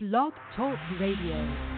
Blog Talk Radio.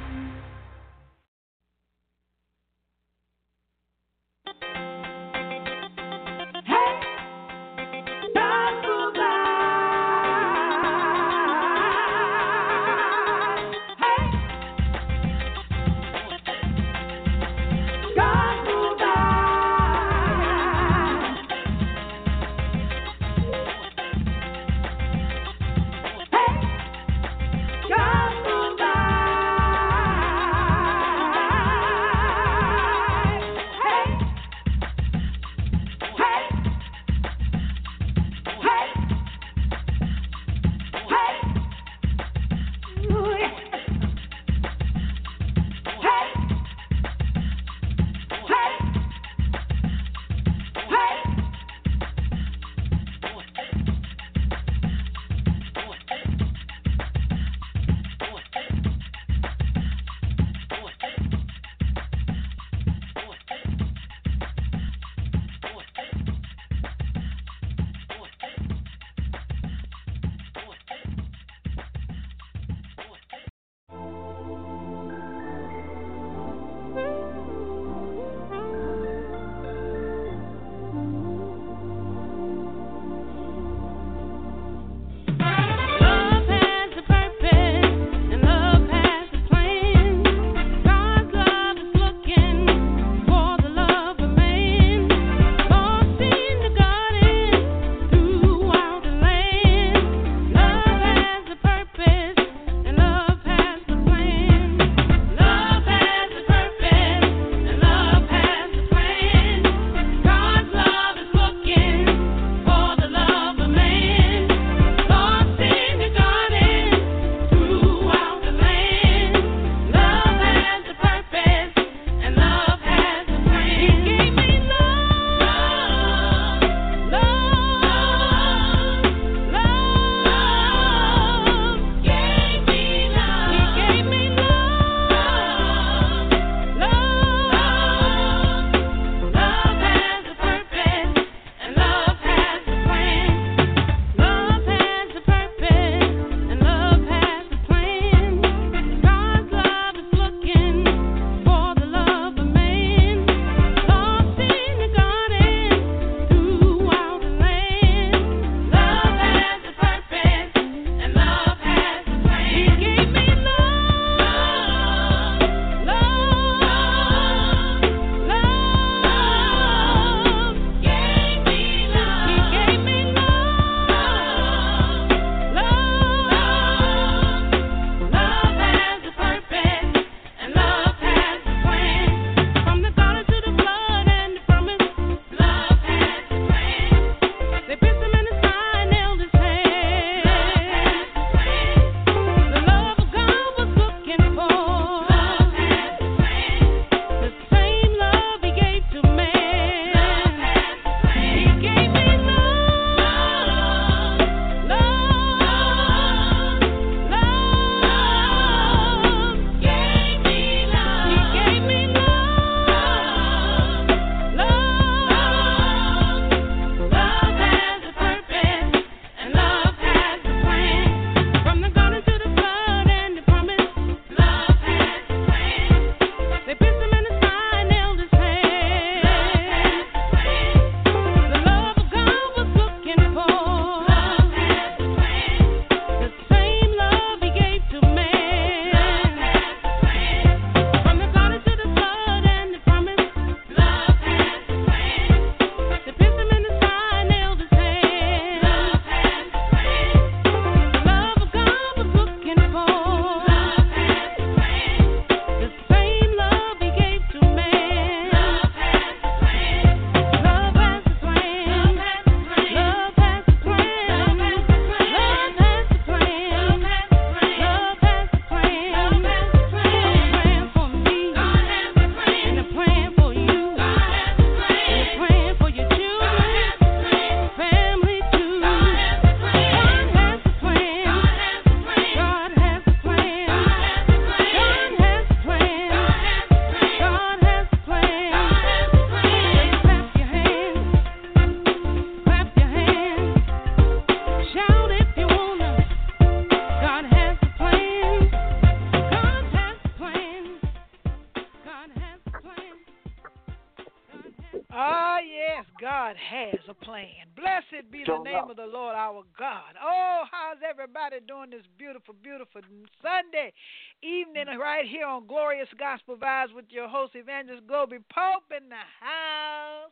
On Glorious Gospel Vibes with your host, Evangelist Globee Pope in the house.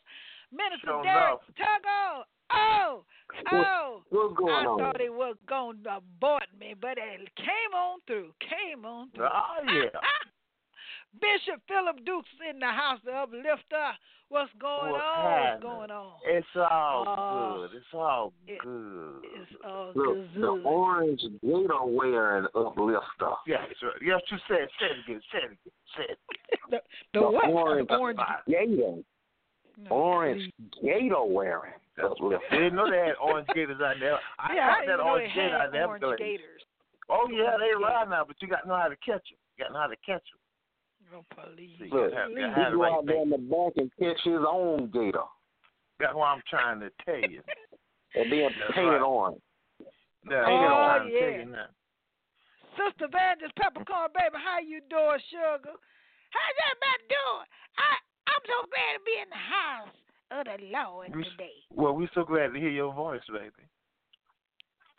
Minister Sure Derrick. Tuggle. Oh, oh. What's going I on? thought he was going to abort me, but it came on through. Came on through. Oh yeah. Bishop Phillip Dukes in the house, the uplifter. What's going on? What's going on? It's all Oh, good. It's all it- good. It's all Look, good. the orange gator wearing uplifter. Yes, sir. Yes, you said. Say it again. Say it again. Say it. the, the what? orange, orange. gator, no, orange gator wearing uplifter. They didn't know they had orange gators out there. I yeah, I that know orange gator out there. orange but- gators. Oh yeah, they Yeah. ride now, but you got to know how to catch them. You got to know how to catch them. Oh, police. See, Look, you have, you He have the go right out there in the back and catch his own gator That's what I'm trying to tell you. and then That's paint right. it on. That's Oh, what I'm trying to yeah. tell you now. Sister Vangelist Peppercorn, baby, how you doing, sugar? How's everybody doing? I I'm so glad to be in the house of the Lord We- today. Well, we're so glad to hear your voice, baby.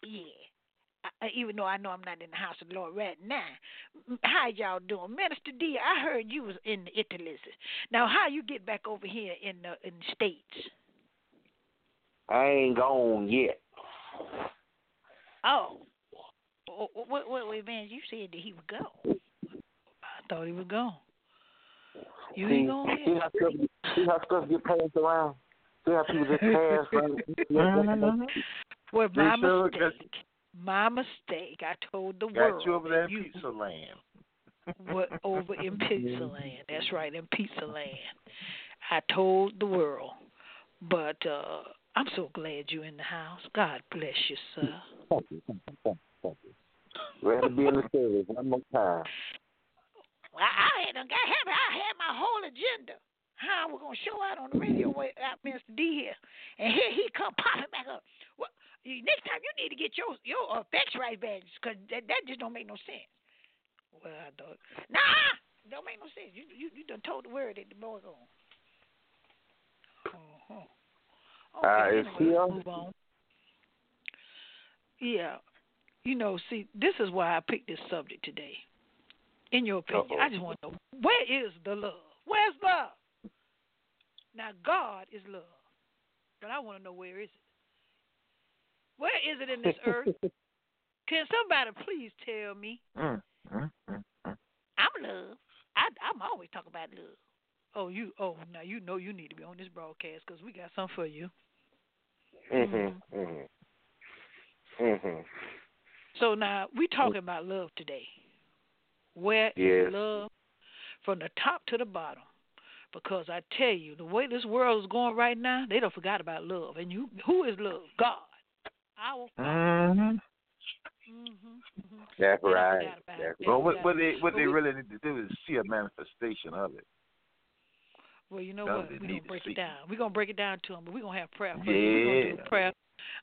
Yeah. I, I- even though I know I'm not in the house of the Lord right now, how y'all doing, Minister D? I heard you was in the Italy. Now, how you get back over here in the in the states? I ain't gone yet. Oh, wait, wait, wait, man! You said that he would go. I thought he was gone. You see, ain't gone see yet. how stuff, see how stuff get passed around. See how people just pass around. Well, They my sure got- mistake. My mistake. I told the Got world you over there in you pizza land. were over in Pizza Land. That's right, in Pizza Land. I told the world. But uh I'm so glad you're in the house. God bless you, sir. Ready to be in the service one more time. Well, I had got happy. I had my whole agenda. How we're gonna show out on the radio with out Mr. D here, and here he come popping back up. Well, next time you need to get your your effects right, badge, because that that just don't make no sense. Well, I thought, nah, don't make no sense. You you you done told the word that the boy gone. Uh-huh. Okay, Uh, is anyway, he on? move on. Yeah, you know, see, this is why I picked this subject today. In your opinion, Uh-oh. I just want to know where is the love? Where's love? Now, God is love, but I want to know where is it? Where is it in this earth? Can somebody please tell me? Mm, mm, mm, mm. I'm love. I, I'm always talking about love. Oh, you. Oh, now you know you need to be on this broadcast because we got something for you. Mhm. Mhm. Mhm. So now we talking about love today. Where is Yes. love from the top to the bottom? Because I tell you, the way this world is going right now, they don't forgot about love. And you, who is love? God. Our Father. Mhm. Mhm. Mhm. That's right. That's. Well, what, what they what they really need to do is see a manifestation of it. Well, you know what? We're gonna break it down. We're gonna break it down to them, but we're gonna have prayer. First. We're gonna do Yeah. prayer.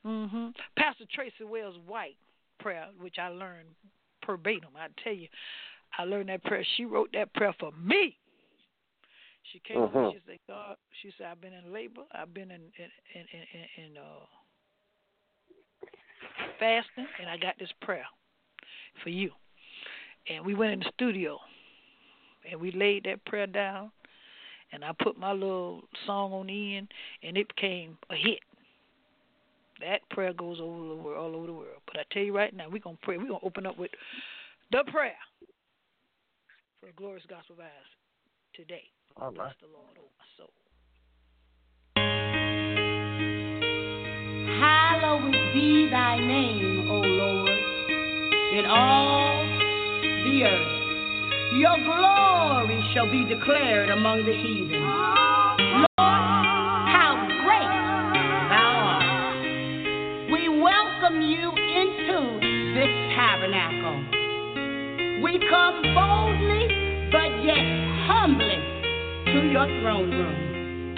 hmm Pastor Tracy Wells White prayer, which I learned verbatim. I tell you, I learned that prayer. She wrote that prayer for me. She came. Mhm. She said, "God," she said, "I've been in labor. I've been in in in in, in, in uh, fasting, and I got this prayer for you." And we went in the studio, and we laid that prayer down and I put my little song on the end, and it became a hit. That prayer goes over the world, all over the world. But I tell you right now, we're gonna pray. We're gonna open up with the prayer for the glorious gospel vibes today. All Bless the Lord, oh my soul. Hallowed be thy name, O Lord, in all the earth. Your glory shall be declared among the heathen. Lord, how great thou art. We welcome you into this tabernacle. We come boldly, but yet humbly, to your throne room.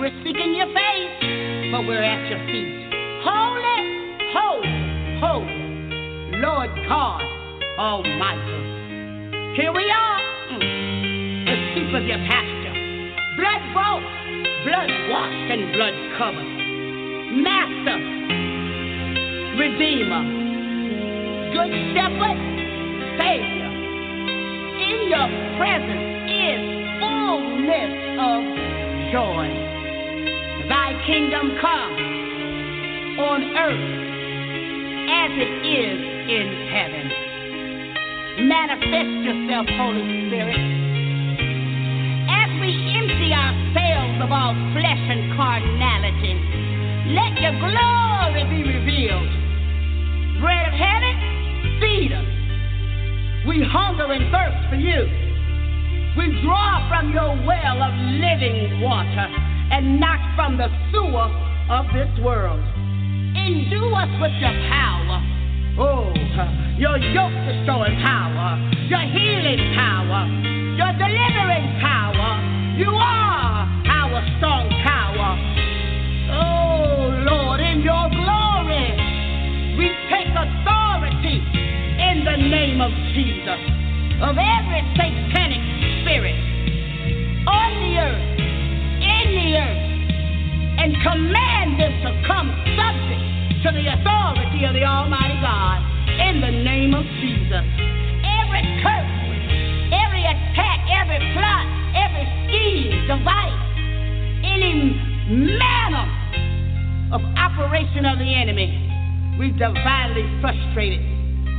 We're seeking your face, but we're at your feet. Holy, holy, holy, Lord God Almighty. Here we are, the sheep of your pasture, blood bought, blood washed, and blood covered. Master, Redeemer, Good Shepherd, Savior. In your presence is fullness of joy. Thy kingdom come on earth as it is in heaven. Manifest yourself, Holy Spirit. As we empty ourselves of all flesh and carnality, let your glory be revealed. Bread of heaven, feed us. We hunger and thirst for you. We draw from your well of living water and not from the sewer of this world. Endue us with your power. Oh, your yoke destroying power, your healing power, your delivering power. You are our strong tower. Oh, Lord, in your glory, we take authority in the name of Jesus of every satanic spirit on the earth, in the earth, and command them to come subject to the authority of the Almighty God of Jesus. Every curse, every attack, every plot, every scheme, device, any manner of operation of the enemy, we divinely frustrate it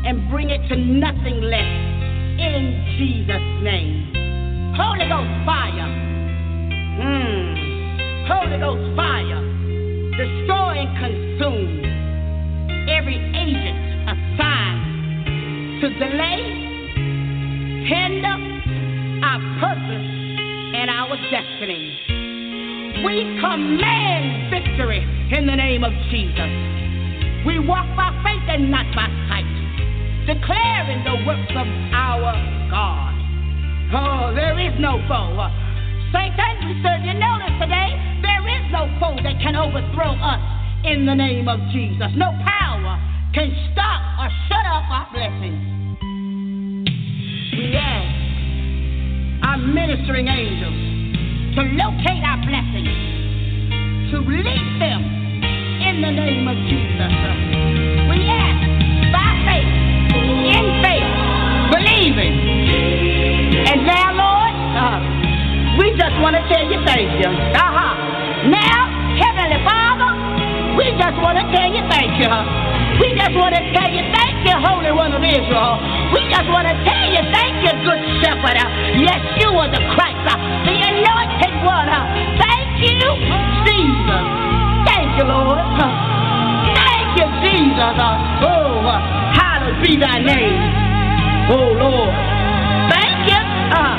and bring it to nothing less in Jesus' name. Holy Ghost fire. Mm. Holy Ghost fire. Destroy and consume every agent to delay, hinder our purpose and our destiny. We command victory in the name of Jesus. We walk by faith and not by sight, declaring the works of our God. Oh, there is no foe. Satan, we serve you notice today, there is no foe that can overthrow us in the name of Jesus. No power can stop or shut up our blessings. Ministering angels to locate our blessings, to release them in the name of Jesus. We ask by faith, in faith, believing. And now, Lord, uh, we just want to tell you thank you. Uh-huh. Now, Heavenly Father, we just want to tell you thank you. We just want to tell you thank you, Holy One of Israel. We just want to tell you thank you, Good Shepherd. Yeshua the Christ, uh, the anointed one. Thank you, Jesus. Thank you, Lord. Thank you, Jesus. Oh, hallowed be thy name. Oh, Lord. Thank you. Uh,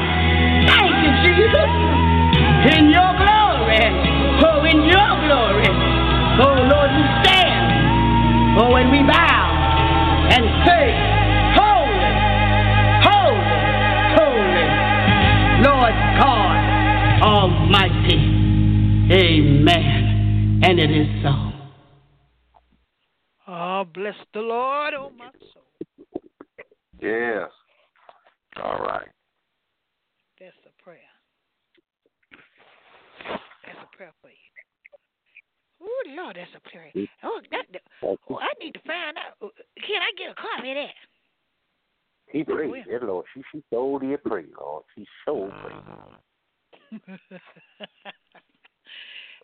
Thank you, Jesus. In your glory. Oh, in your glory. Oh, Lord, we stand. Oh, and we bow and say, Lord God Almighty. Amen. And it is so. Oh, bless the Lord, oh my soul. Yes. All right. That's a prayer. That's a prayer for you. Oh Lord, that's a prayer. Oh, that, that- oh, I need to find out. Can I get a copy of that? He prayed. Yeah, Lord. She she so did pray, Lord. She so prayed.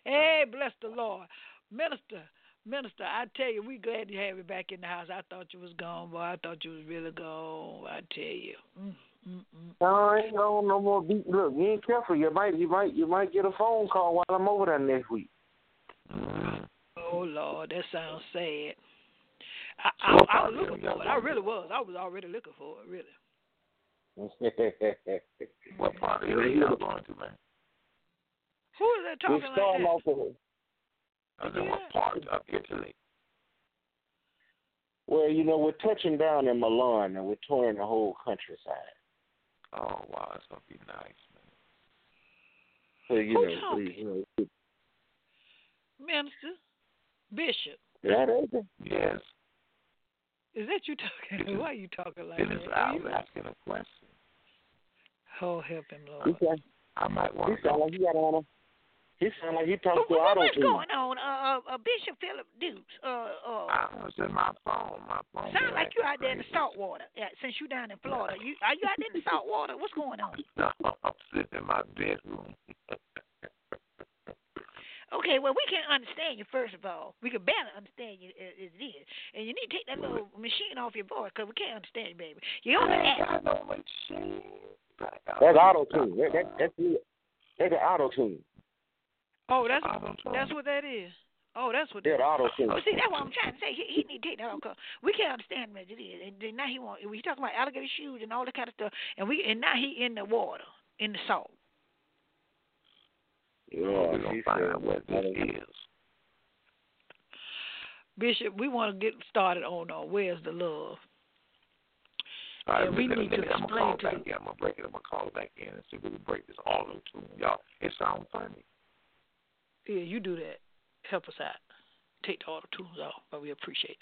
hey, bless the Lord. Minister, Minister, I tell you, we glad to have you back in the house. I thought you was gone, boy. I thought you was really gone. I tell you. Mm, mm, mm. No, I ain't no more beat. Look, you ain't careful. You might you might you might get a phone call while I'm over there next week. Oh Lord, that sounds sad. I, I, I was looking for it. I really was. I was already looking for it. Really. What part of Italy y'all going to, man? Who is that We're talking like starting that? off with I said, what part of Italy? well, you know, we're touching down in Milan and we're touring the whole countryside. Oh, wow. It's going to be nice, man. So you Who know, talking? please, you know, Minister, Bishop. that ain't it. Yes. Is that you talking? Why are you talking like Dennis that? I Are was asking a question. Oh, help him, He Lord. sound, I might he want to sound go. like he got on He sound like he But talks to what, auto what's tune. going on, uh, uh, uh, Bishop Phillip Dukes? Uh, uh, I was in my phone. My phone. sound like you out there in the salt water. Yeah, since you down in Florida, you are you out there in the salt water? What's going on? No, I'm sitting in my bedroom. Okay, well we can't understand you first of all. We can barely understand you as as it is, and you need to take that little machine off your voice because we can't understand you, baby. You on the I app? ain't got no machine. That's auto tune. That, that, that's me. That's the auto tune. Oh, that's auto-tune. that's what that is. Oh, that's what. Yeah, the auto tune. Well, oh, see, that's what I'm trying to say. He, he need to take that off 'cause we can't understand him as it is. And then now he want. We talking about alligator shoes and all that kind of stuff, and we and now he in the water, in the salt. Yeah, We're gonna find out what this is. Bishop, we want to get started on uh, where's the love. All right, Yeah, we listen, need to listen, I'm gonna explain call to back in. I'm gonna break it. I'm gonna call back in and see if we can break this auto tune, y'all. It sounds funny. Yeah, you do that. Help us out. Take the auto tunes off, but we appreciate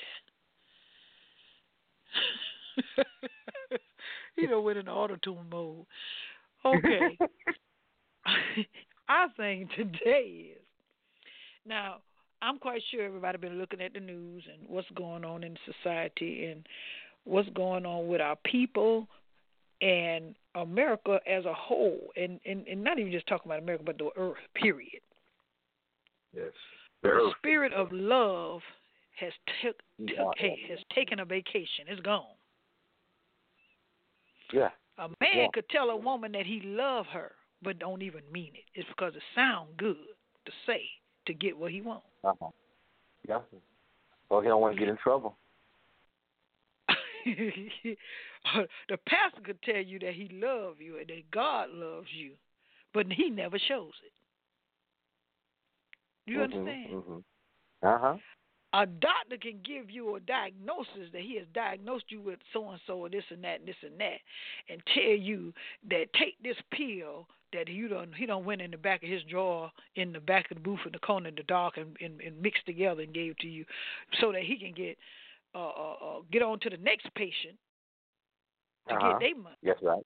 that. he don't went in the auto tune mode. Okay. Our thing today is now I'm quite sure everybody been looking at the news and what's going on in society and what's going on with our people and America as a whole and, and, and not even just talking about America but the earth period. Yes. The spirit of love has took, hey, has taken a vacation. It's gone. Yeah. A man Yeah. could tell a woman that he love her, but don't even mean it. It's because it sound good to say to get what he wants. Uh-huh. Yeah. Well, he don't want to get in trouble. the pastor could tell you that he love you and that God loves you, but he never shows it. You understand? Mm-hmm. Uh huh. A doctor can give you a diagnosis that he has diagnosed you with so and so, this and that, and this and that, and tell you that take this pill that you don't he don't went in the back of his drawer in the back of the booth in the corner in the dark and, and, and mixed together and gave to you, so that he can get uh, uh, uh get on to the next patient to Uh-huh. get their money. That's right.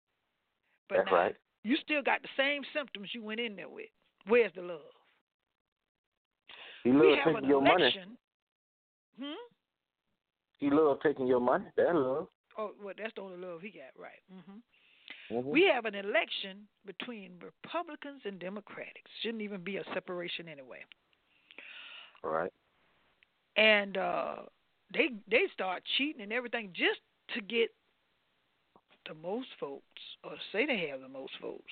But That's now right. you still got the same symptoms you went in there with. Where's the love? He we have an your money. Hmm. He love taking your money. That love. Oh, well, that's the only love he got, right? hmm Mm-hmm. We have an election between Republicans and Democrats. Shouldn't even be a separation anyway. right. And uh they they start cheating and everything just to get the most votes or say they have the most votes.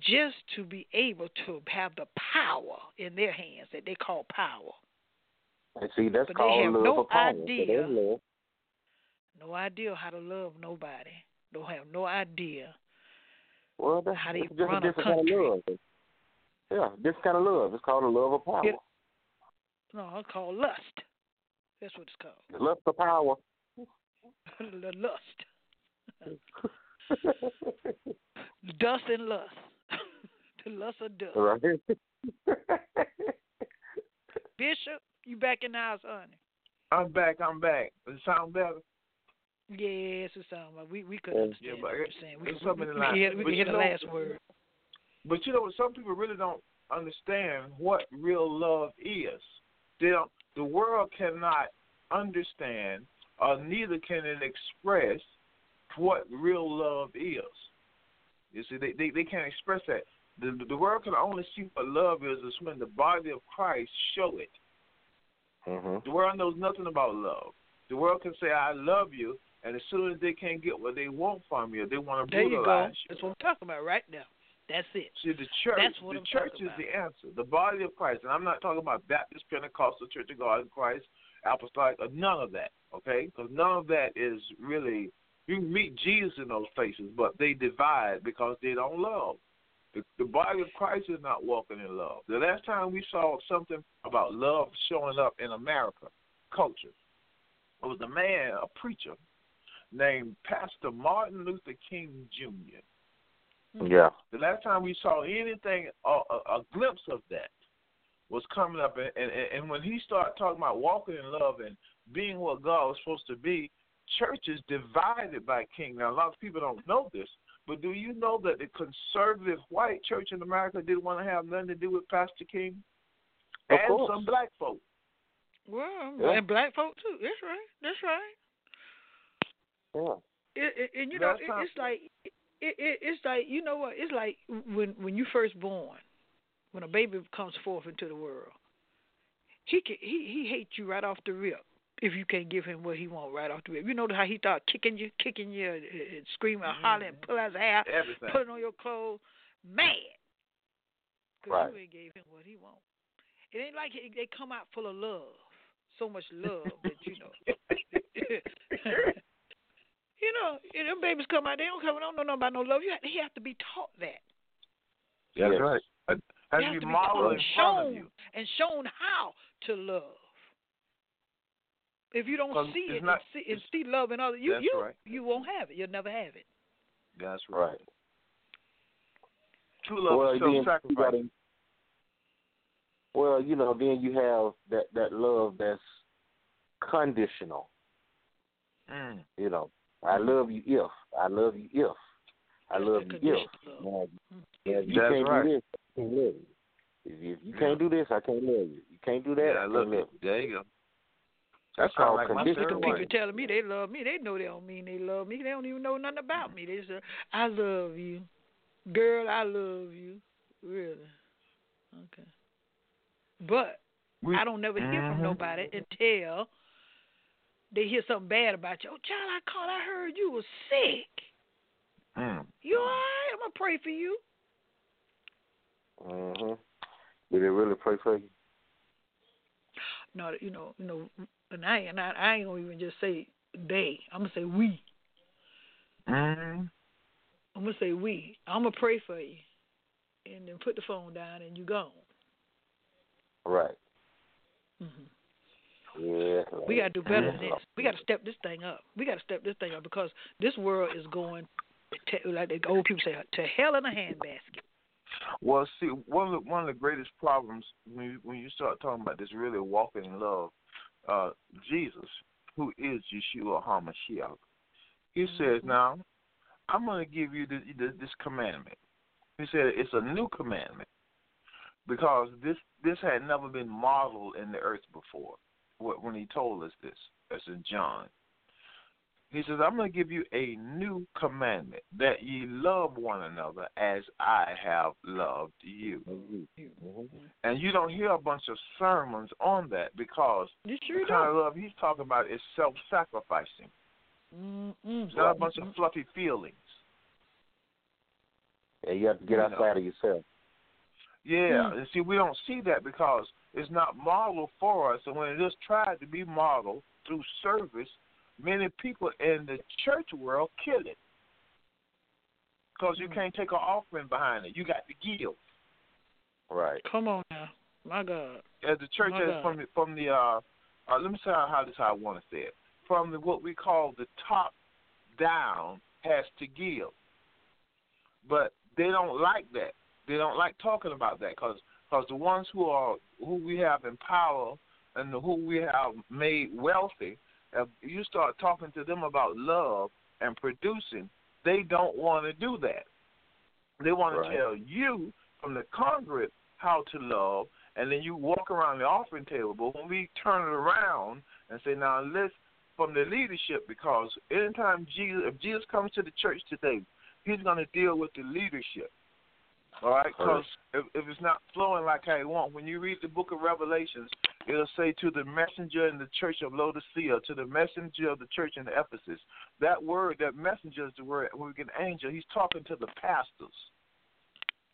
Just to be able to have the power in their hands that they call power. And see, that's But they called have love no. So idea. love. No idea how to love nobody. Don't have no idea Well, that's, How do you that's just run a a different kind country? of love. Yeah, different kind of love. It's called a love of power. Get- No, it's called lust. That's what it's called. The lust for power. the lust. Dust and lust. the lust of dust. right. Bishop, you back in the house, honey. I'm back. I'm back. Does it sound better? Yes, it sounds like we we could Yeah, understand but what it- you're saying. We, it's we, something we, in we, can hear, we But can hear you the know- last word. But you know, what some people really don't understand what real love is. They don't. The world cannot understand, or neither can it express what real love is. You see, they they, they can't express that. The the world can only see what love is is when the body of Christ show it. Hmm The world knows nothing about love. The world can say I love you, and as soon as they can't get what they want from you, they want to There you go. brutalize you. That's what I'm talking about right now. That's it. See, the church, That's what the I'm church talking is the answer. The body of Christ, and I'm not talking about Baptist, Pentecostal, Church of God in Christ, Apostolic, or none of that. Okay, because none of that is really. You can meet Jesus in those places, but they divide because they don't love. The, the body of Christ is not walking in love. The last time we saw something about love showing up in America culture, it was a man, a preacher, named Pastor Martin Luther King Jr. Mm-hmm. Yeah. The last time we saw anything, a, a, a glimpse of that, was coming up, and, and and when he started talking about walking in love and being what God was supposed to be, church is divided by King. Now a lot of people don't know this, But do you know that the conservative white church in America didn't want to have nothing to do with Pastor King? Of and course. some black folk. Well, Yeah. and black folk too. That's right. That's right. Yeah. It, it, and you know, it, it's like it, it, it's like you know what? It's like when when you first born, when a baby comes forth into the world, he can, he he hates you right off the rip if you can't give him what he want right off the rip. You know how he start kicking you, kicking you, and, and screaming, and hollering, and pull his hair, Everything. putting on your clothes, mad, because Right. you ain't gave him what he want. It ain't like he- they come out full of love, so much love that you know. you know, and them babies come out, they don't come, don't know nothing about no love. You have, he have to be taught that. That's Yes. right. Uh, Has He to be to be modeled taught in and front of you. and shown how to love. If you don't see it not- and, see, and see love in others, you you right. you won't have it. You'll never have it. That's right. Right. True love well, is then you self-sacrifice. gotta- well, you know, then you have that that love that's conditional. Mm. You know, I love you if I love you if I love you if. conditional love. Now, Mm. if you That's can't right. do this, I can't love you. If you, if you Yeah. can't do this, I can't love you. You can't do that, Yeah, I look, can't love you. there you go. That's called like my Look at third the conditional. people telling me they love me. They know they don't mean they love me. They don't even know nothing about me. They say, "I love you, girl. I love you." Really? Okay. But We- I don't never hear from Mhm. nobody until they hear something bad about you. Oh, child, I called. I heard you was sick. Mm. You all right? I'm gonna pray for you. Mhm. Did they really pray for you? No, you know, you know, and I and I, I ain't gonna even just say they. I'm gonna say we. Mm. I'm gonna say we. I'm gonna pray for you, and then put the phone down, and you gone. Right. hmm Yeah. We gotta do better than this. We gotta step this thing up. We gotta step this thing up because this world is going, to, like the old people say, to hell in a handbasket. Well, see, one of the, one of the greatest problems when you, when you start talking about this really walking in love, uh, Jesus, who is Yeshua Hamashiach, he says, "Now, I'm going to give you this, this, this commandment." He said, "It's a new commandment because this this had never been modeled in the earth before." When he told us this, that's in John. He says, I'm going to give you a new commandment that ye love one another as I have loved you. Mhm. And you don't hear a bunch of sermons on that because You the sure kind of love he's talking about is self sacrificing. It's not a bunch of fluffy feelings. Yeah, you have to get You know. outside of yourself. Yeah, Hmm. and see, we don't see that because it's not modeled for us. And when it is tried to be modeled through service, many people in the church world kill it because you Hmm. can't take an offering behind it. You got to give. Right. Come on now, my God. As the church My has from the from the uh, uh let me say how, how this how I want to say it from the what we call the top down has to give, but they don't like that. They don't like talking about that because because the ones who are who we have in power and who we have made wealthy, if you start talking to them about love and producing, they don't want to do that. They want Right. to tell you from the congregate how to love, and then you walk around the offering table. But when we turn it around and say, now let's from the leadership, because anytime Jesus, if Jesus comes to the church today, he's going to deal with the leadership. All right, because if, if it's not flowing like I want, when you read the book of Revelations, it'll say to the messenger in the church of Laodicea, to the messenger of the church in Ephesus. That word, that messenger is the word. When we get angel, he's talking to the pastors.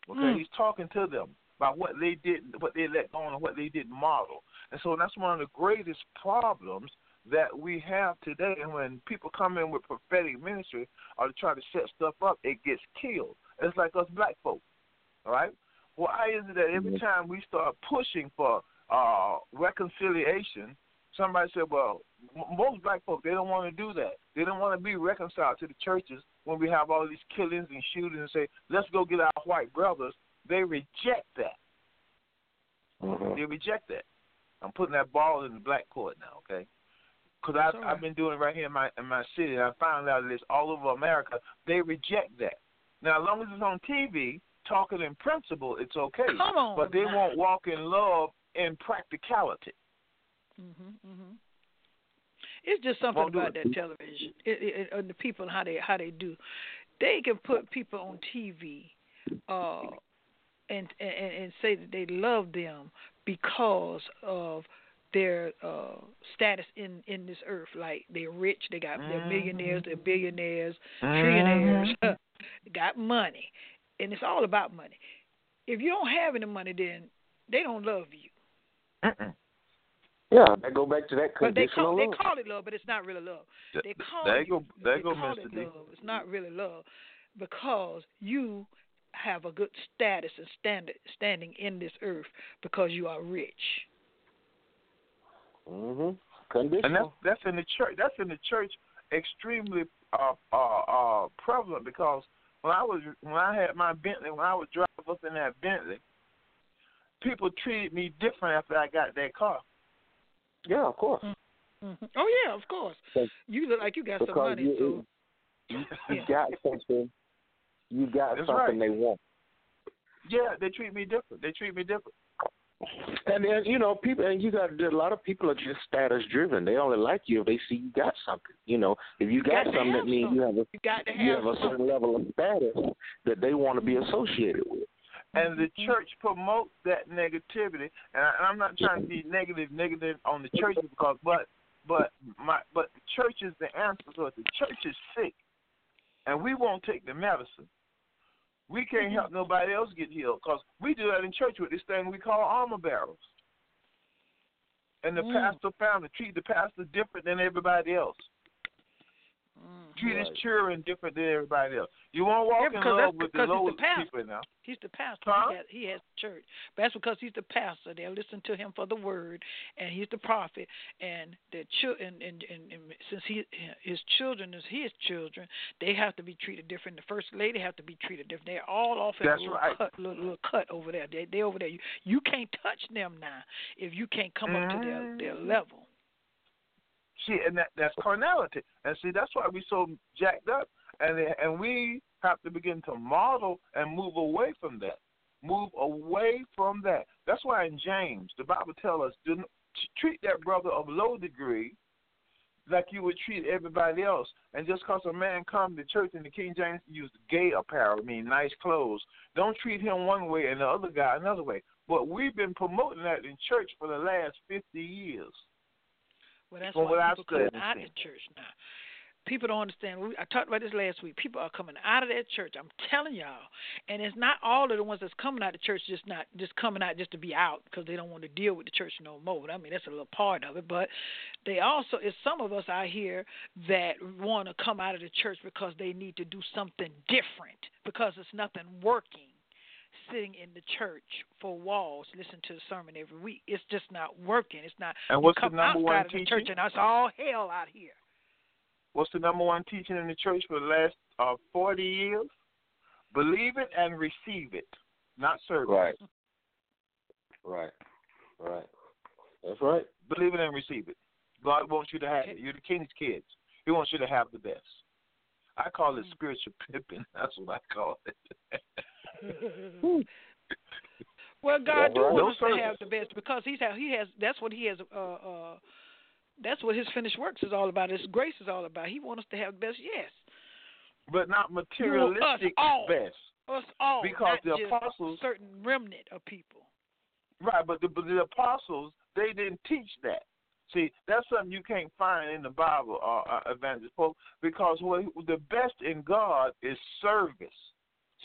Okay, Mm. he's talking to them about what they did, what they let go, and what they didn't model. And so that's one of the greatest problems that we have today. And when people come in with prophetic ministry or to try to set stuff up, it gets killed. It's like us black folk. All right. Why is it that every time we start pushing for uh, reconciliation, somebody said, "Well, m- most black folk they don't want to do that. They don't want to be reconciled to the churches when we have all these killings and shootings and say, let's go get our white brothers." They reject that. Mhm. They reject that. I'm putting that ball in the black court now, okay? Because I've, all I've been doing it right here in my in my city, and I found out that it's all over America. They reject that. Now, as long as it's on TV, talking in principle, it's okay. Come on but they won't walk in love in practicality. Mhm. Mhm. It's just something Won't about that television it, it, and the people and how they how they do. They can put people on TV, uh, and and and say that they love them because of their uh status in in this earth. Like they're rich, they got they're Mhm. millionaires, they're billionaires, trillionaires, got money, and it's all about money. If you don't have any money, then they don't love you. Mm-mm. Yeah, that go back to that But they conditional call they call it love, but it's not really love. They call there it, you go. There they go, call Mr. it D. love. It's not really love because you have a good status and standard standing in this earth because you are rich. Mhm. And that's that's in the church. That's in the church extremely uh, uh, uh, prevalent because when I was when I had my Bentley, when I would drive up in that Bentley, people treated me different after I got that car. Yeah, of course. hmm Oh yeah, of course. You look like you got some money, you- so You, you Yeah. got something. You got That's something right. they want. Yeah, they treat me different. They treat me different. And then you know people, and you got a lot of people are just status driven. They only like you if they see you got something. You know, if you got got something, that means you have a you got to you have have a certain level of status that they want to be associated with. And the Mm-hmm. church promotes that negativity. And, I, and I'm not trying to be negative, negative on the church because, but, but my, but the church is the answer. So if the church is sick, and we won't take the medicine, we can't help nobody else get healed because we do that in church with this thing we call armor bearers. And the Mm. pastor family treat the pastor different than everybody else. Mm. Treat Right. his children different than everybody else. You won't walk Yeah, in love with the he's the people now. He's the pastor. Huh? He has he has church. But that's because he's the pastor. They'll listen to him for the word, and he's the prophet. And the children, and, and, and since he his children is his children, they have to be treated different. The first lady have to be treated different. They're all off in a little right. cut, little, little cut over there. They they over there. You you can't touch them now if you can't come up to their their Mm. level. See, and that that's carnality. And see, that's why we're so jacked up, and and we have to begin to model and move away from that. Move away from that. That's why in James, the Bible tells us do treat that brother of low degree like you would treat everybody else. And just because a man come to church in the King James used gay apparel, I mean nice clothes, don't treat him one way and the other guy another way. But we've been promoting that in church for the last fifty years. Well, that's From why people coming out of the church now. People don't understand. We, I talked about this last week. People are coming out of that church. I'm telling y'all, and it's not all of the ones that's coming out of the church just not just coming out just to be out because they don't want to deal with the church no more. I mean, that's a little part of it, but they also it's some of us out here that want to come out of the church because they need to do something different because it's nothing working sitting in the church for walls, listen to the sermon every week. It's just not working. It's not. And you what's the come number one outside of the teaching? church and it's all hell out here. What's the number one teaching in the church for the last uh, 40 years? Believe it and receive it, not serve it. Right. Right. Right. That's right. Believe it and receive it. God wants you to have it. You're the king's kids. He wants you to have the best. I call it spiritual pimping. That's what I call it. Well, God do want us to have the best because He's have, He has. That's what He has. Uh, uh, that's what His finished works is all about. His grace is all about. He wants us to have the best. Yes, but not us materialistic all. best. us all. Because the apostles- a certain remnant of people. Right, but the, but the apostles, they didn't teach that. See, that's something you can't find in the Bible, uh, uh, Evangelist Pope, because what, the best in God is service.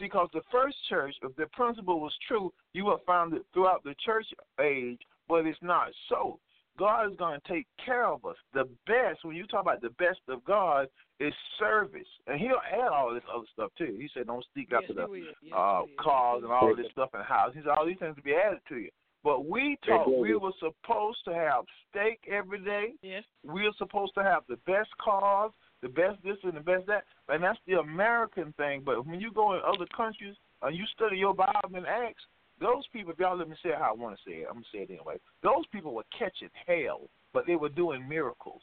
See, because the first church, if the principle was true, you would find it throughout the church age, but it's not so. God is going to take care of us. The best, when you talk about the best of God, is service. And he'll add all this other stuff too. He said, don't seek Yes, after He the will. Yes, uh, cars and all this stuff in the house. He said all these things to be added to you. But we They taught we were supposed to have steak every day. Yes. We were supposed to have the best cars, the best this and the best that. And that's the American thing. But when you go in other countries and you study your Bible and Acts, those people, if y'all let me say it how I want to say it, I'm going to say it anyway. Those people were catching hell, but they were doing miracles.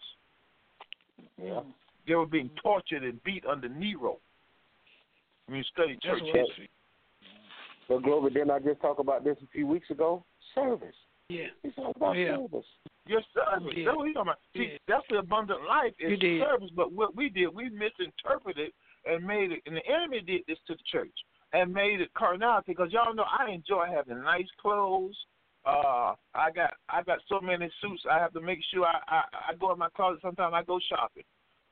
Yeah. They were being tortured and beat under Nero. When you study church That's what history. But Globee, didn't I just talk about this a few weeks ago? Service. Yeah. It's all about Yeah. service. Your service. That's what talking about. See, Yeah. that's the abundant life is service. But what we did, we misinterpreted and made it. And the enemy did this to the church and made it carnality. Because y'all know I enjoy having nice clothes. Uh, I got I got so many suits. I have to make sure I I, I go in my closet. Sometimes I go shopping.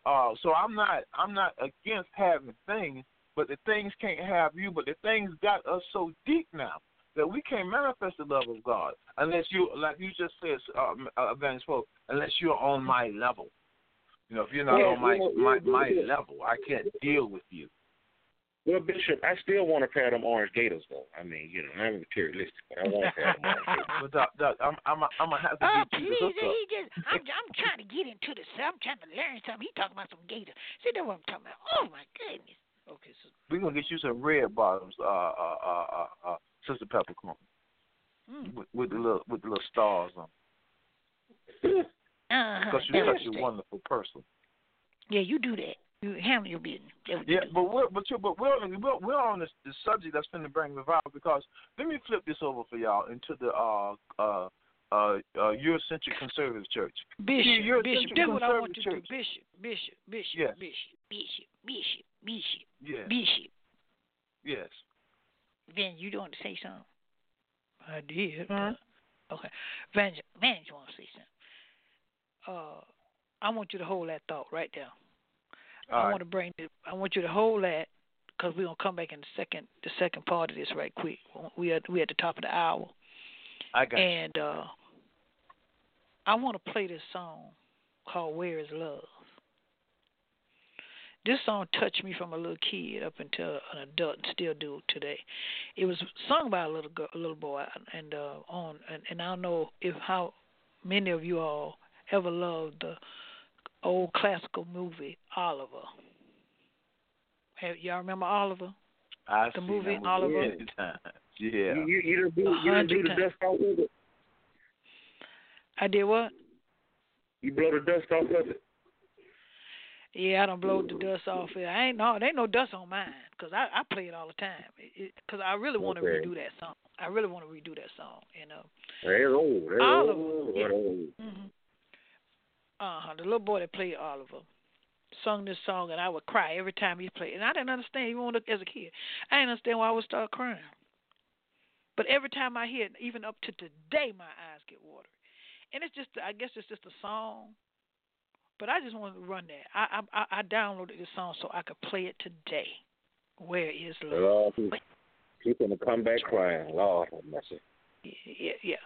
Uh, so I'm not I'm not against having things, but the things can't have you. But the things got us so deep now that we can't manifest the love of God unless you, like you just said, um, uh, Evangelist Pope, unless you're on my level. You know, if you're not Yeah, on my yeah, my yeah, my yeah. level, I can't deal with you. Well, Bishop, I still want a pair of them orange gators, though. I mean, you know, I'm materialistic, but I want a pair of them orange gators. But doc, doc, I'm I'm I'm gonna have to Oh, get you please, the he just, I'm, I'm trying to get into this. I'm trying to learn something. He talking about some gators. See, that's what I'm talking about. Oh, my goodness. Okay, so, We're gonna get you some red bottoms, uh, uh, uh, uh, uh Sister Peppercorn, mm, with, with the little with the little stars on, uh-huh, because you're such a wonderful person. Yeah, you do that. You handle your business. Yeah, you but we're but you but we're on, we're, we're on this, this subject that's going to bring revival because let me flip this over for y'all into the uh uh uh, uh Eurocentric conservative church. Bishop, you're Bishop, that's what I want you to do. Bishop, Bishop, Bishop, Yes. Bishop, Bishop, Bishop, Bishop, Yes, Bishop. yes. Van, you want to say something? I did. But- Okay. Van, Van, you want to say something? Uh, I want you to hold that thought right there. All I right. want to bring. The, I want you to hold that because we're gonna come back in the second, the second part of this right quick. We are we at the top of the hour, I got you. and uh, I want to play this song called "Where Is Love." This song touched me from a little kid up until an adult, and still do today. It was sung by a little girl, a little boy, and uh, on and, and I don't know if how many of you all ever loved the old classical movie Oliver. Have y'all remember Oliver? I the movie that Oliver? many times. Yeah. You, you, you didn't do, you didn't do the times. dust off of it. I did what? You blow the dust off of it. Yeah, I don't blow the dust off it. I ain't no, there ain't no dust on mine because I I play it all the time. Because I really want to Okay. redo that song. I really want to redo that song. You know. They're old. They're Oliver, old. yeah. Old. hmm Uh huh. The little boy that played Oliver sung this song, and I would cry every time he played. And I didn't understand even when, as a kid. I didn't understand why I would start crying. But every time I hear it, even up to today, my eyes get watery. And it's just, I guess it's just a song. But I just wanted to run that. I I I downloaded this song so I could play it today. Where is love? Lord, people- people gonna come back crying. Lord have mercy. Yeah, yeah.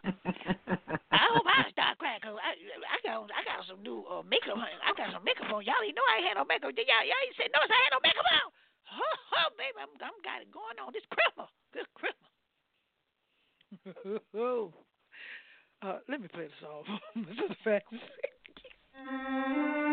I hope I start crying cause I I got I got some new uh, makeup. on. I got some makeup on. Y'all ain't know I ain't had no makeup. Y'all y'all ain't said notice I had no makeup on. Oh, oh baby, I'm I'm got it going on this Christmas. This Christmas. uh, let me play the song. this is the fact. Where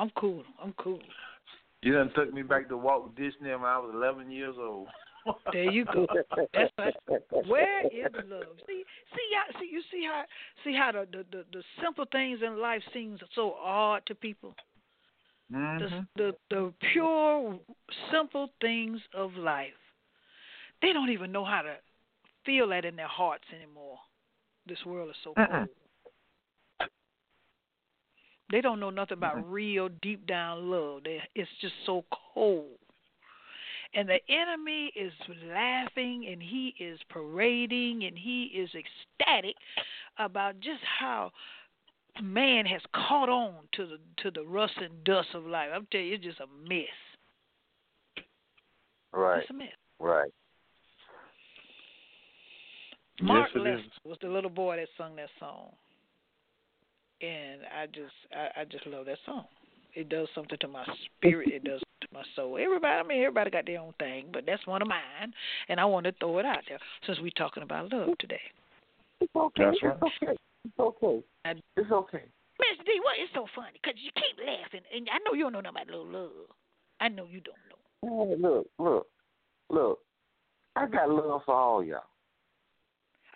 I'm cool. I'm cool. You done took me back to Walt Disney when I was 11 years old. There you go. That's right. Where is love? See, see, y'all, see, you see how, see how the, the the the simple things in life seems so odd to people. Mhm. The the the pure, simple things of life. They don't even know how to feel that in their hearts anymore. This world is so cold. They don't know nothing about real deep down love. They, it's just so cold. And the enemy is laughing and he is parading and he is ecstatic about just how man has caught on to the to the rust and dust of life. I'm telling you, it's just a mess. Right, It's a mess. right. Mark yes, Lester was the little boy that sung that song, and I just I, I just love that song. It does something to my spirit. It does to my soul. Everybody, I mean, everybody got their own thing, but that's one of mine, and I want to throw it out there since we're talking about love today. It's okay. That's it's okay. It's okay. I- It's okay. Miss D, what is so funny? Cause you keep laughing, and I know you don't know nothing about little love. I know you don't know. Hey, look, look, look. I got love for all y'all.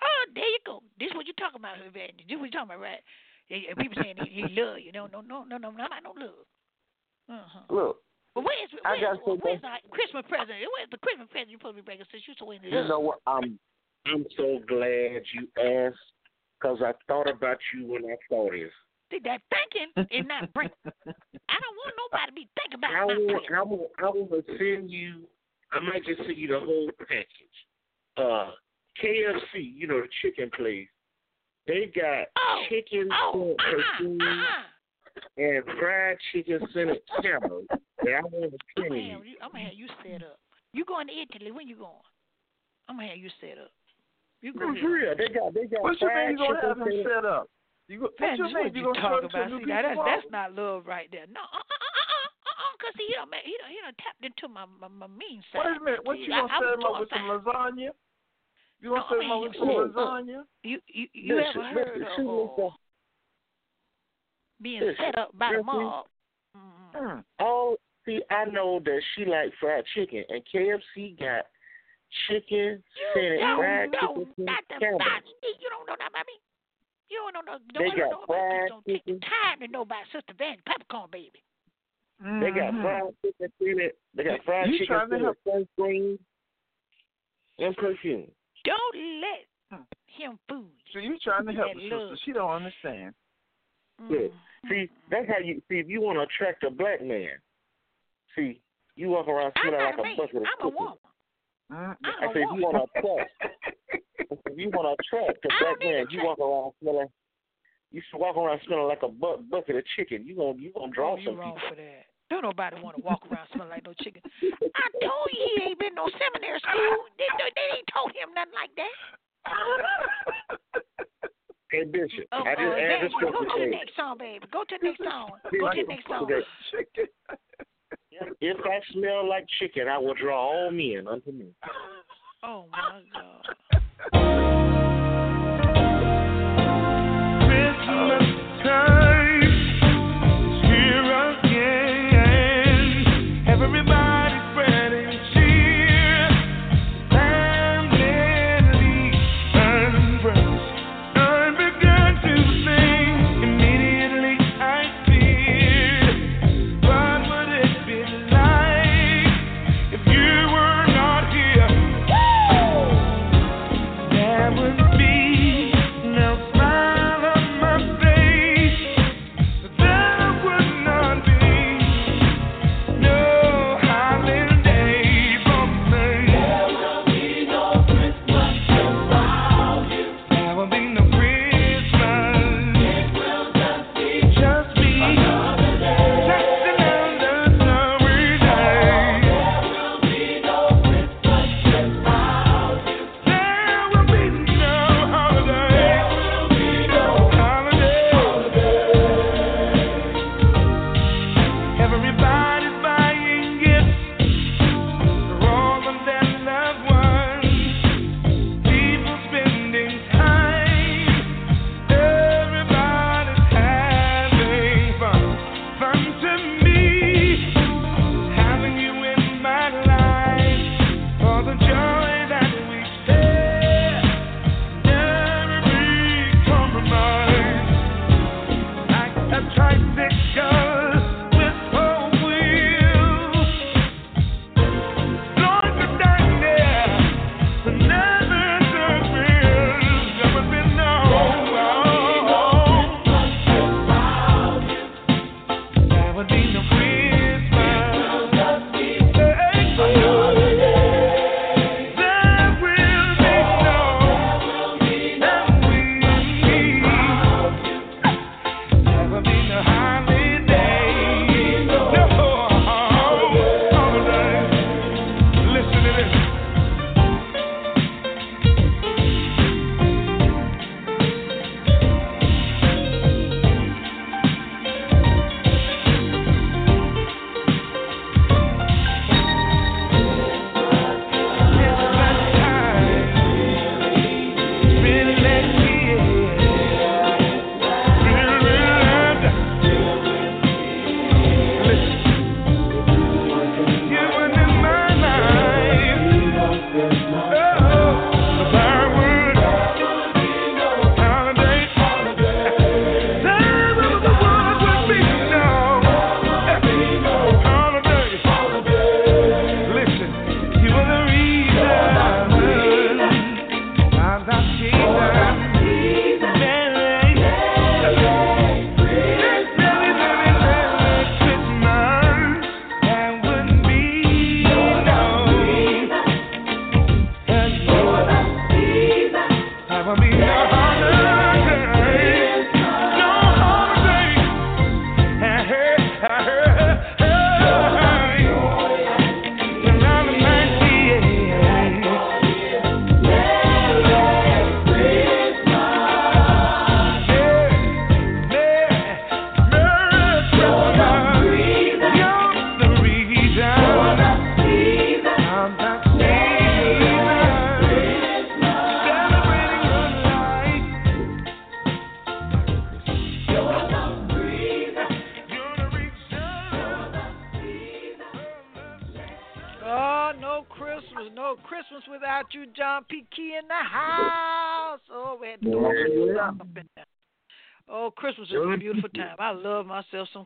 Oh, there you go. This what you're talking about, Evangelist. This what you're talking about, right? People saying he, he love you. No, no, no, no, no, no, not no love. Uh huh. Look, But where's I where's, got so where's our Christmas present? Where's the Christmas present you supposed to be bringing since you're so in love? you know what? I'm I'm so glad you asked because I thought about you when I saw this. See, that thinking is not bring. I don't want nobody to be thinking about I will. I will, I will send you. I might just send you the whole package. Uh, KFC, you know the chicken place. They got Oh, chicken Oh, sent uh-uh, uh-uh. and fried chicken scented cameras. that I want to I'm gonna, you. have you, I'm gonna have you set up. You going to Italy? When you going? I'm gonna have you set up. You go No, for real. They got they got What you fried you gonna chicken have him scented- set up? You go, Man, what you just you you gonna talk about? See, new now that's that's not love right there. No, uh, uh, uh, uh, uh, cause he done, he done, he done tapped into my my, my mean side. Wait a minute. What you I- gonna I set was him up with some lasagna? You gonna No, set I him up mean, some look, look. lasagna? You you you Listen, ever heard listen, of see, uh, being Listen, set up by the mob? Mm. Mm. all see I know that she like fried chicken and KFC got chicken You scented don't fried know chicken nothing about me. You don't know nothing about me. You don't know no. They Don't got know about fried this. Don't take chicken. time to know about Sister Van Peppercorn, baby. They got Mhm. fried chicken scented they got fried You chicken trying to scented sunscreen and perfume. Don't let him fool you. So you trying to help That the sister? love. She don't understand. Good. Mm. See, that's how you see if you want to attract a black man. See, you walk around smelling like a a man. bucket of I'm a woman. I'm I a said if you want to attract, if you want to attract a I black man, you walk around smelling. You should walk around smelling like a bu- bucket of chicken. You gonna you gonna draw Oh, you some wrong people. for that. Don't nobody want to walk around smelling like no chicken. I told you he ain't been no seminary school. They, they, they ain't told him nothing like that. Hey Bishop, Oh, I just uh, added Evangelist, go to the next song, baby. Go to the next song. Go to the next song. Okay. Chicken. If I smell like chicken, I will draw all men unto me. Oh my God.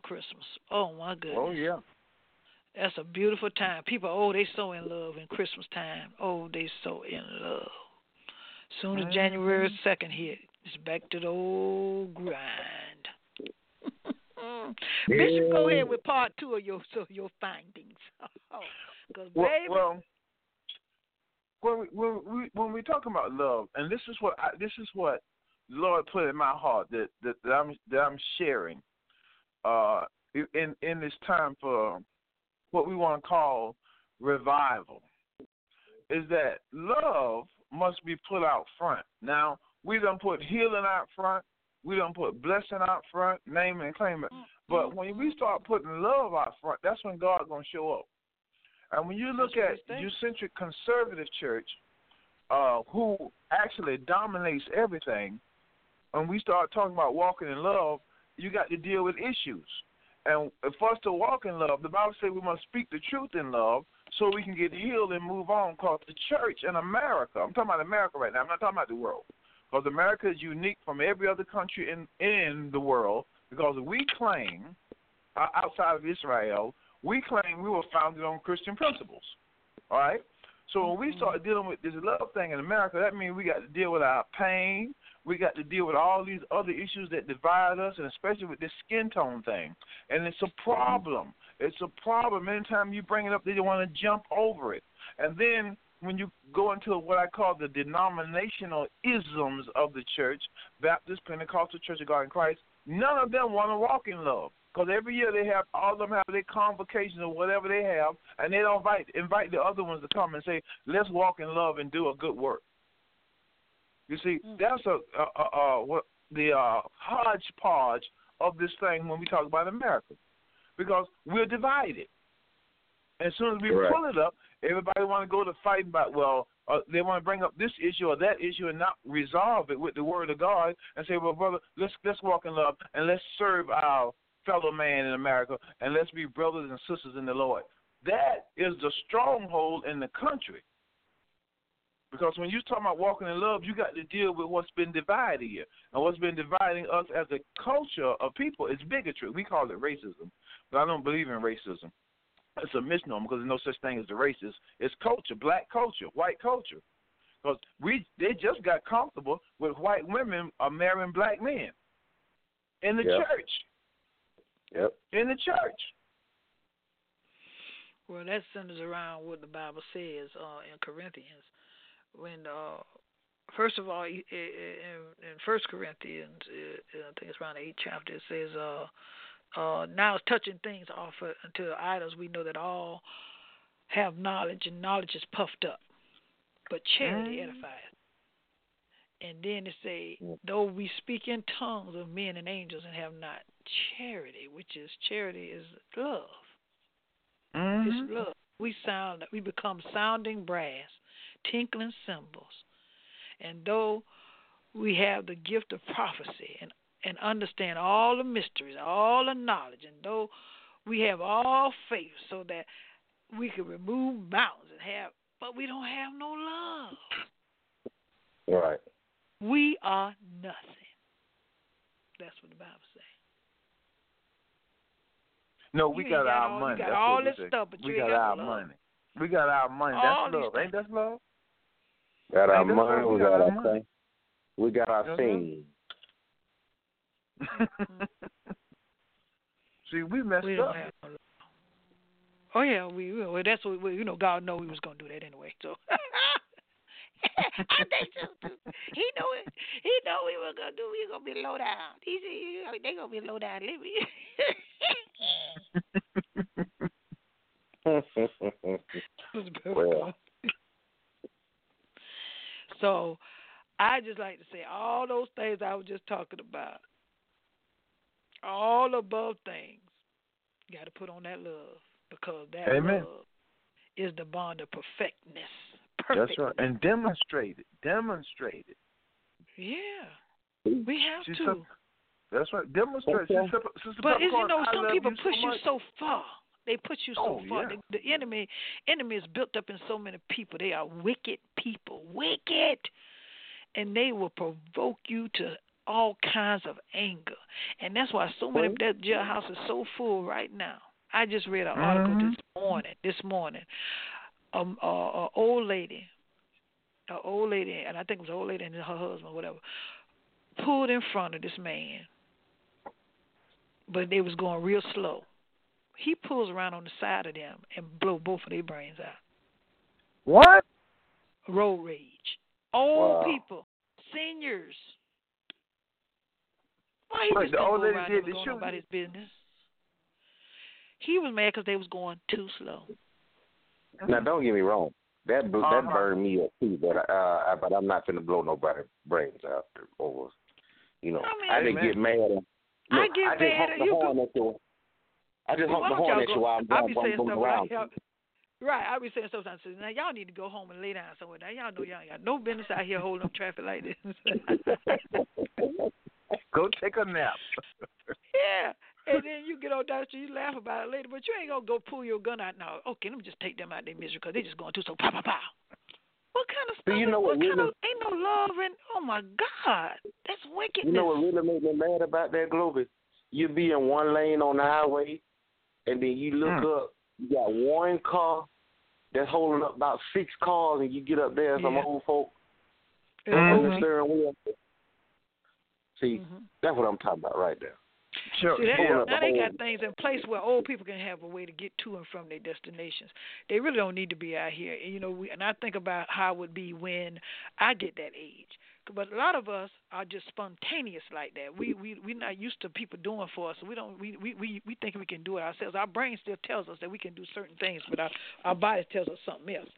Christmas. Oh my oh, goodness. Oh yeah. That's a beautiful time. People, oh, they so in love in Christmas time. Oh, they so in love. Soon as mm-hmm. January second hit, it's back to the old grind. Bishop, go ahead with part two of your so your findings. Oh, Cause Well, baby, well when we, when we when we talk about love, and this is what I, this is what the Lord put in my heart that that, that I'm that I'm sharing, uh, in in this time for what we want to call revival, is that love must be put out front. Now we don't put healing out front, we don't put blessing out front, name and claim it. But when we start putting love out front, that's when God's gonna show up. And when you look That's at Eurocentric Conservative Church, uh, who actually dominates everything, when we start talking about walking in love, you got to deal with issues. And for us to walk in love, the Bible says we must speak the truth in love so we can get healed and move on. Because the church in America, I'm talking about America right now, I'm not talking about the world. Because America is unique from every other country in, in the world because we claim, uh, outside of Israel, we claim we were founded on Christian principles. All right? So when we start dealing with this love thing in America, that means we got to deal with our pain. We got to deal with all these other issues that divide us, and especially with this skin tone thing. And it's a mm-hmm. problem. It's a problem. Anytime you bring it up, they want to jump over it. And then when you go into what I call the denominational isms of the church, Baptist, Pentecostal, Church of God in Christ, none of them want to walk in love. Because every year they have all of them have their convocations or whatever they have, and they don't invite invite the other ones to come and say, "Let's walk in love and do a good work." You see, that's a, a, a, a what the uh, hodgepodge of this thing when we talk about America, because we're divided. As soon as we Right. pull it up, everybody want to go to fighting about well, uh, they want to bring up this issue or that issue and not resolve it with the word of God and say, well, brother, let's let's walk in love and let's serve our fellow man in America and let's be brothers and sisters in the Lord. That is the stronghold in the country. Because when you talk about walking in love, you got to deal with what's been divided here. And what's been dividing us as a culture of people is bigotry. We call it racism. But I don't believe in racism. It's a misnomer because there's no such thing as the racist. It's culture, black culture, white culture. Because we they just got comfortable with white women are marrying black men in the Yep. church. Yep. In the church. Well, that centers around what the Bible says uh, in Corinthians. When, uh, first of all, in, in First Corinthians, uh, I think it's around the eighth chapter, it says, uh, uh, "Now touching things offered unto idols, we know that all have knowledge, and knowledge is puffed up, but charity edifies." And then it say, "Though we speak in tongues of men and angels and have not charity, which is charity is love." Mm-hmm. It's love. We sound we become sounding brass, tinkling cymbals. And though we have the gift of prophecy and, and understand all the mysteries, all the knowledge, and though we have all faith so that we can remove mountains and have but we don't have no love. Right. We are nothing. That's what the Bible says. No, we got got our all- you money. got That's all we this stuff, but we you got got our love. money. We got our money. That's love. Ain't that love? Got our Ain't money. We We got got our our thing. We got our Mhm. thing. See, we messed We up. don't have. Oh yeah, we we- well, that's what we, you know. God know we was gonna do that anyway. So I think so too. He know it. He know we were gonna do. We were gonna be low down. He said you know, they gonna be low down living. well, so I just like to say all those things I was just talking about. All above things, you got to put on that love because that Amen. love is the bond of perfectness. That's right. And demonstrate it. Demonstrate it. Yeah, we have See, to. some- That's right. Demonstrate. Okay. Sister, Sister But is, you know, some people you push so you so far. They put you so Oh, far. yeah. The, the enemy enemy is built up in so many people. They are wicked people. Wicked. And they will provoke you to all kinds of anger. And that's why so many of that jailhouse is so full right now. I just read an article Mhm. this morning. This morning, um, a, a old lady, a old lady, and I think it was an old lady and her husband, whatever, pulled in front of this man, but they was going real slow. He pulls around on the side of them and blow both of their brains out. What? Road rage. Old Wow. people, seniors. Why he just the old lady around did and the going shooting? about his business? He was mad because they was going too slow. Now, don't get me wrong. That bl- that Uh-huh. burned me up too, but uh, I- but I'm not gonna blow nobody brains out over. You know, I mean- I didn't Hey, get mad. And, I look, get I just mad honk at you horn at you. I just honk the horn at you while I'm I going saying stuff around. like right. I be saying sometimes now y'all need to go home and lay down somewhere. Now y'all know y'all ain't got no business out here holding up traffic like this. Go take a nap. yeah. And then you get on down the street, you laugh about it later, but you ain't gonna go pull your gun out now. Okay, let me just take them out their misery because they just going too so pow pow pow. What kind of stuff? you know what what kind of ain't no love and oh my God, that's wickedness. You know what really made me mad about that, Globee? You be in one lane on the highway, and then you look Mm. up, you got one car that's holding up about six cars, and you get up there, some Yeah. old folk It's on the steering wheel. See, Mhm. that's what I'm talking about right there. Sure. See, that, Hold yeah. up. now they got things in place where old people can have a way to get to and from their destinations. They really don't need to be out here. And, you know, we, and I think about how it would be when I get that age. But a lot of us are just spontaneous like that. We we we're not used to people doing for us. So we don't we, we we we think we can do it ourselves. Our brain still tells us that we can do certain things, but our our body tells us something else.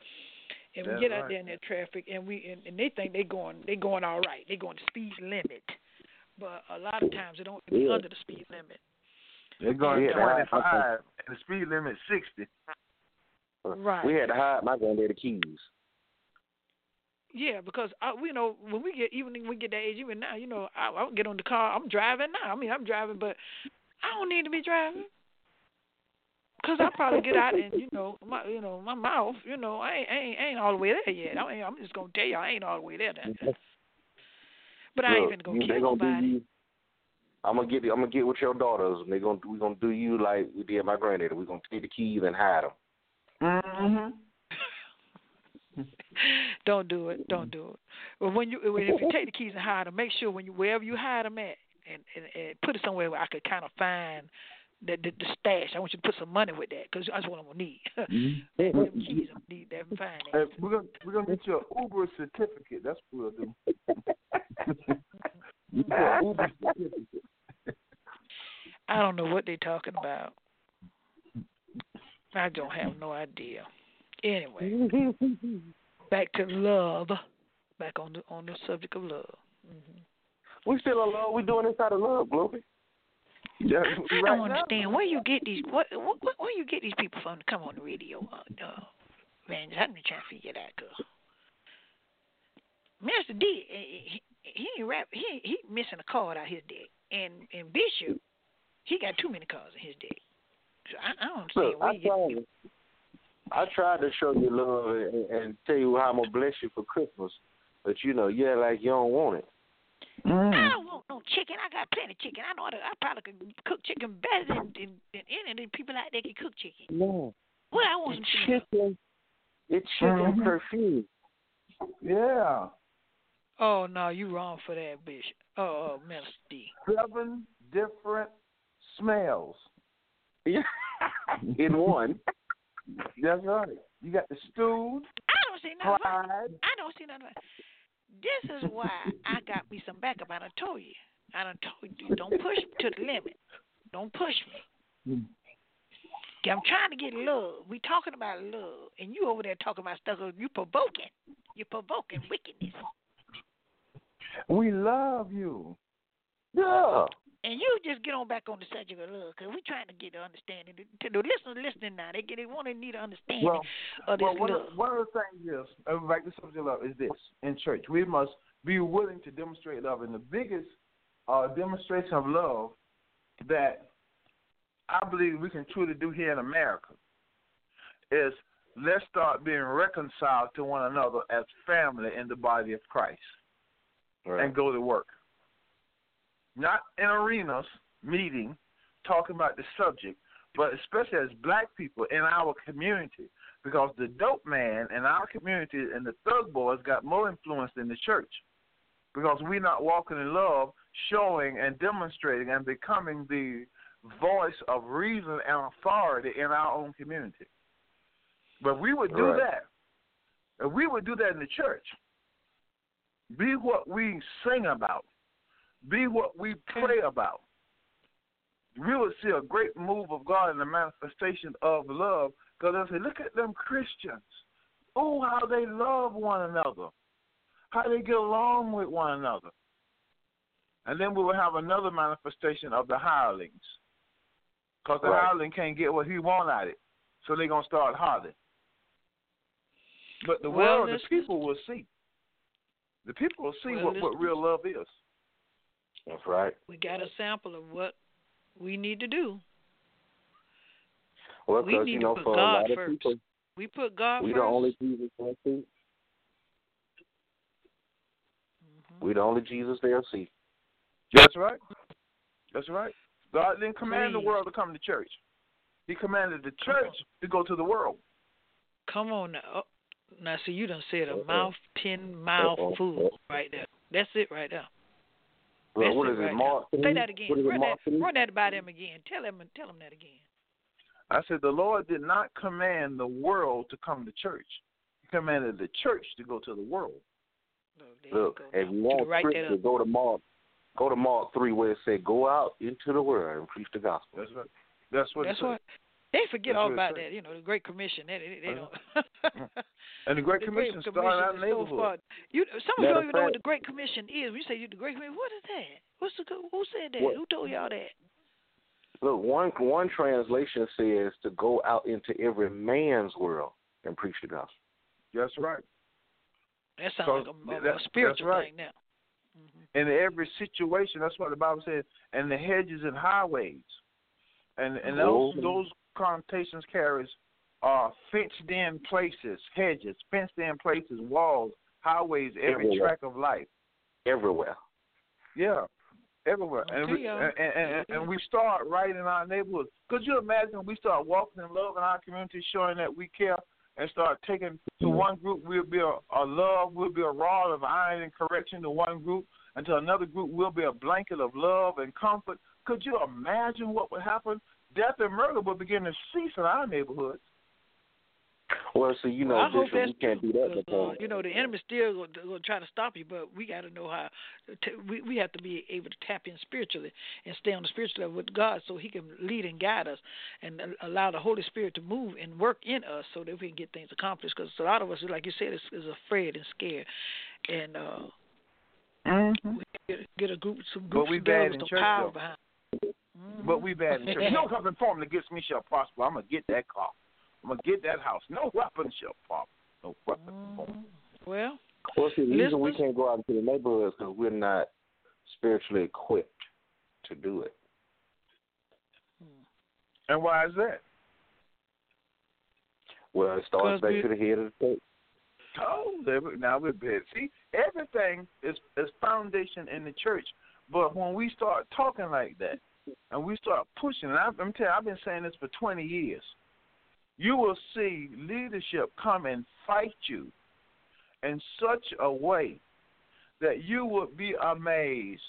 And we get out right. there in that traffic, and we and, and they think they going they going all right. They going the speed limit, but a lot of times they don't be Yeah. under the speed limit. They're going Yeah, 25, and the speed limit 60. Uh, right. We had to hide my granddaddy keys. Yeah, because I, you know when we get even when we get that age, even now, you know, I, I get on the car. I'm driving now. I mean, I'm driving, but I don't need to be driving. Cause I probably get out and you know my you know my mouth you know I ain't I ain't, I ain't all the way there yet. I ain't, I'm just gonna tell you I ain't all the way there. Now. But I ain't Look, finna go you- they kill gonna do nobody. you. I'm gonna get I'm gonna get with your daughters, and they're gonna we gonna do you like we did my granddaddy. We're gonna take the keys and hide them. Mm-hmm. Don't do it. Don't do it. But when you when, if you take the keys and hide them, make sure when you wherever you hide them at, and and, and put it somewhere where I could kind of find the, the the stash. I want you to put some money with that because that's what I'm gonna need. Mm-hmm. them keys, I'm gonna need that finance. Hey, we're gonna we're gonna get you an Uber certificate. That's what we'll do. you get an Uber certificate. I don't know what they're talking about. I don't have no idea. Anyway, back to love. Back on the on the subject of love. hmm We still in love. We doing this out of love, Globee. Yeah, I right don't now. understand where you get these what, what where you get these people from to come on the radio. Uh, uh, man, I'm trying to figure that girl. Master D, he, he ain't rap. He he missing a card out his deck, and and Bishop, he got too many cards in his deck. So I, I don't understand Look, where I you get. Tried. I tried to show you love and, and tell you how I'm gonna bless you for Christmas, but you know, yeah, like you don't want it. I Mm. don't want no chicken. I got plenty of chicken. I know how to, I probably can cook chicken better than, than than any of the people out there can cook chicken. No, Well, I want it's chicken. chicken. It's chicken Mhm. perfume. Yeah. Oh no, you wrong for that, Bishop. Oh, oh Minister D. Seven different smells. Yeah, in one. That's right. You got the stewed, I don't see nothing. I don't see nothing. This is why I got me some backup. I done told you. I done told you. Don't push me to the limit. Don't push me. Mm. I'm trying to get love. We talking about love, and you over there talking about stuff. You provoking. You're provoking wickedness, We love you. Yeah. And you just get on back on the subject of love because we're trying to get an understanding. To the listeners listening now, they get they want to need an understanding Well, of this well one, love. of, one of the things is, back to subject of love, is this. In church, we must be willing to demonstrate love. And the biggest uh, demonstration of love that I believe we can truly do here in America is let's start being reconciled to one another as family in the body of Christ Right. and go to work. Not in arenas, meeting, talking about the subject, but especially as black people in our community. Because the dope man in our community and the thug boys got more influence than the church. Because we're not walking in love, showing and demonstrating and becoming the voice of reason and authority in our own community. But we would do Right. that. If we would do that in the church, be what we sing about, be what we pray about. We would see a great move of God in the manifestation of love. Because I say, look at them Christians. Oh, how they love one another, how they get along with one another. And then we will have another manifestation of the hirelings. Because the Right. hireling can't get what he want out of it. So they're going to start hollering. But the Well, world, the people will see. The people will see Well, what, what real love is. That's right. We got a sample of what we need to do. Well, We need you to put God first. people, We put God we first. the only Jesus they'll see. Mhm. We the only Jesus they'll see. That's right. That's right. God didn't command the world to come to church. He commanded the church to go to the world. Come on now. Oh, Now, see, you done said a Uh-oh. mouth, ten mouth Uh-oh. full right there. That's it right there. Well, That's what it is it, right Mark? Say that again. What is it, Run Mark that, run that by them again. Tell them, tell them that again. I said the Lord did not command the world to come to church. He commanded the church to go to the world. Look, Look, if you You want write that scripture, up. go to Mark. Go to Mark three where it said, "Go out into the world and preach the gospel." That's right. That's what. That's said. what they forget That's all about says. that. You know, the Great Commission. They, they, they don't. And the Great The Commission Great started out Commission is so neighborhood. far. You, some of you Matter don't even know what the Great Commission is. When you say you the Great Commission, what is that? What's the who said that? What- Who told y'all that? Look, one one translation says to go out into every man's world and preach the gospel. That's right. That sounds Because like a, a, that- a spiritual right. thing now. hmm In every situation, that's what the Bible says. And the hedges and highways, and and those those connotations carries uh fenced in places, hedges, fenced in places, walls, highways, every Everywhere. track of life. Everywhere. Yeah, everywhere. And we y'all. and, and, and, and we start right in our neighborhood. Could you imagine we start walking in love in our community, showing that we care, and start taking to one group we'll be a, a love, we'll be a rod of iron and correction to one group, and to another group we'll be a blanket of love and comfort. Could you imagine what would happen? Death and murder will begin to cease in our neighborhoods. Well, so you know, Well, I hope Bishop, that's we can't do true, that 'cause, uh, you know the enemy still going to try to stop you, but we got to know how. To, we we have to be able to tap in spiritually and stay on the spiritual level with God, so He can lead and guide us, and allow the Holy Spirit to move and work in us, so that we can get things accomplished. Because a lot of us, like you said, is, is afraid and scared, and uh, Mm-hmm. we get, get a group, some But groups we together bad with in some church, power though. behind. Mhm. But we bad in church. No weapon formed against me shall prosper. I'm gonna get that car. I'm gonna get that house. No weapon shall prosper. No weapon formed. Mhm. Well, well, see, the reason we can't go out into the neighborhoods because we're not spiritually equipped to do it. And why is that? Well, it starts 'Cause back to the head of the church. Oh, there now we're bad. See, everything is is foundation in the church, but when we start talking like that, and we start pushing, and I, I'm telling you, I've been saying this for 20 years. You will see leadership come and fight you in such a way that you would be amazed.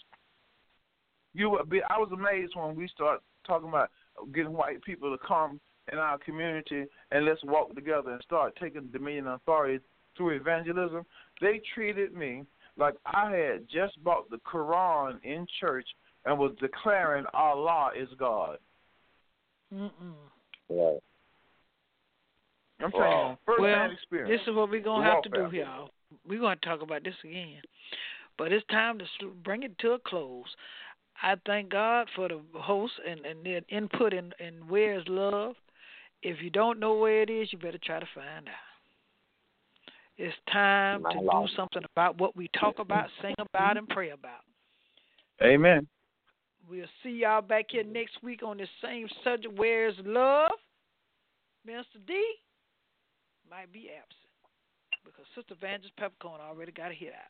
You would be. I was amazed when we start talking about getting white people to come in our community and let's walk together and start taking dominion authority through evangelism. They treated me like I had just bought the Quran in church and was declaring Allah is God. Mm-mm. Right. I'm telling Wow. you, first Well, hand experience. This is what we're gonna have to do, warfare. y'all. We're gonna talk about this again, but it's time to bring it to a close. I thank God for the host and and their input in in where's love. If you don't know where it is, you better try to find out. It's time to do something about what we talk about, sing about, and pray about. Amen. We'll see y'all back here mm-hmm. next week on the same subject. Where's love? Mr. D might be absent because Sister Evangelist Peppercorn already got a hit out.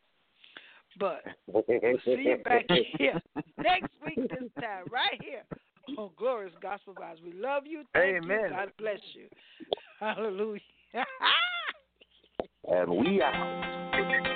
But we'll see you back here next week this time, right here on Glorious Gospel Vibes. We love you. Thank you. Amen. God bless you. Hallelujah. And we out.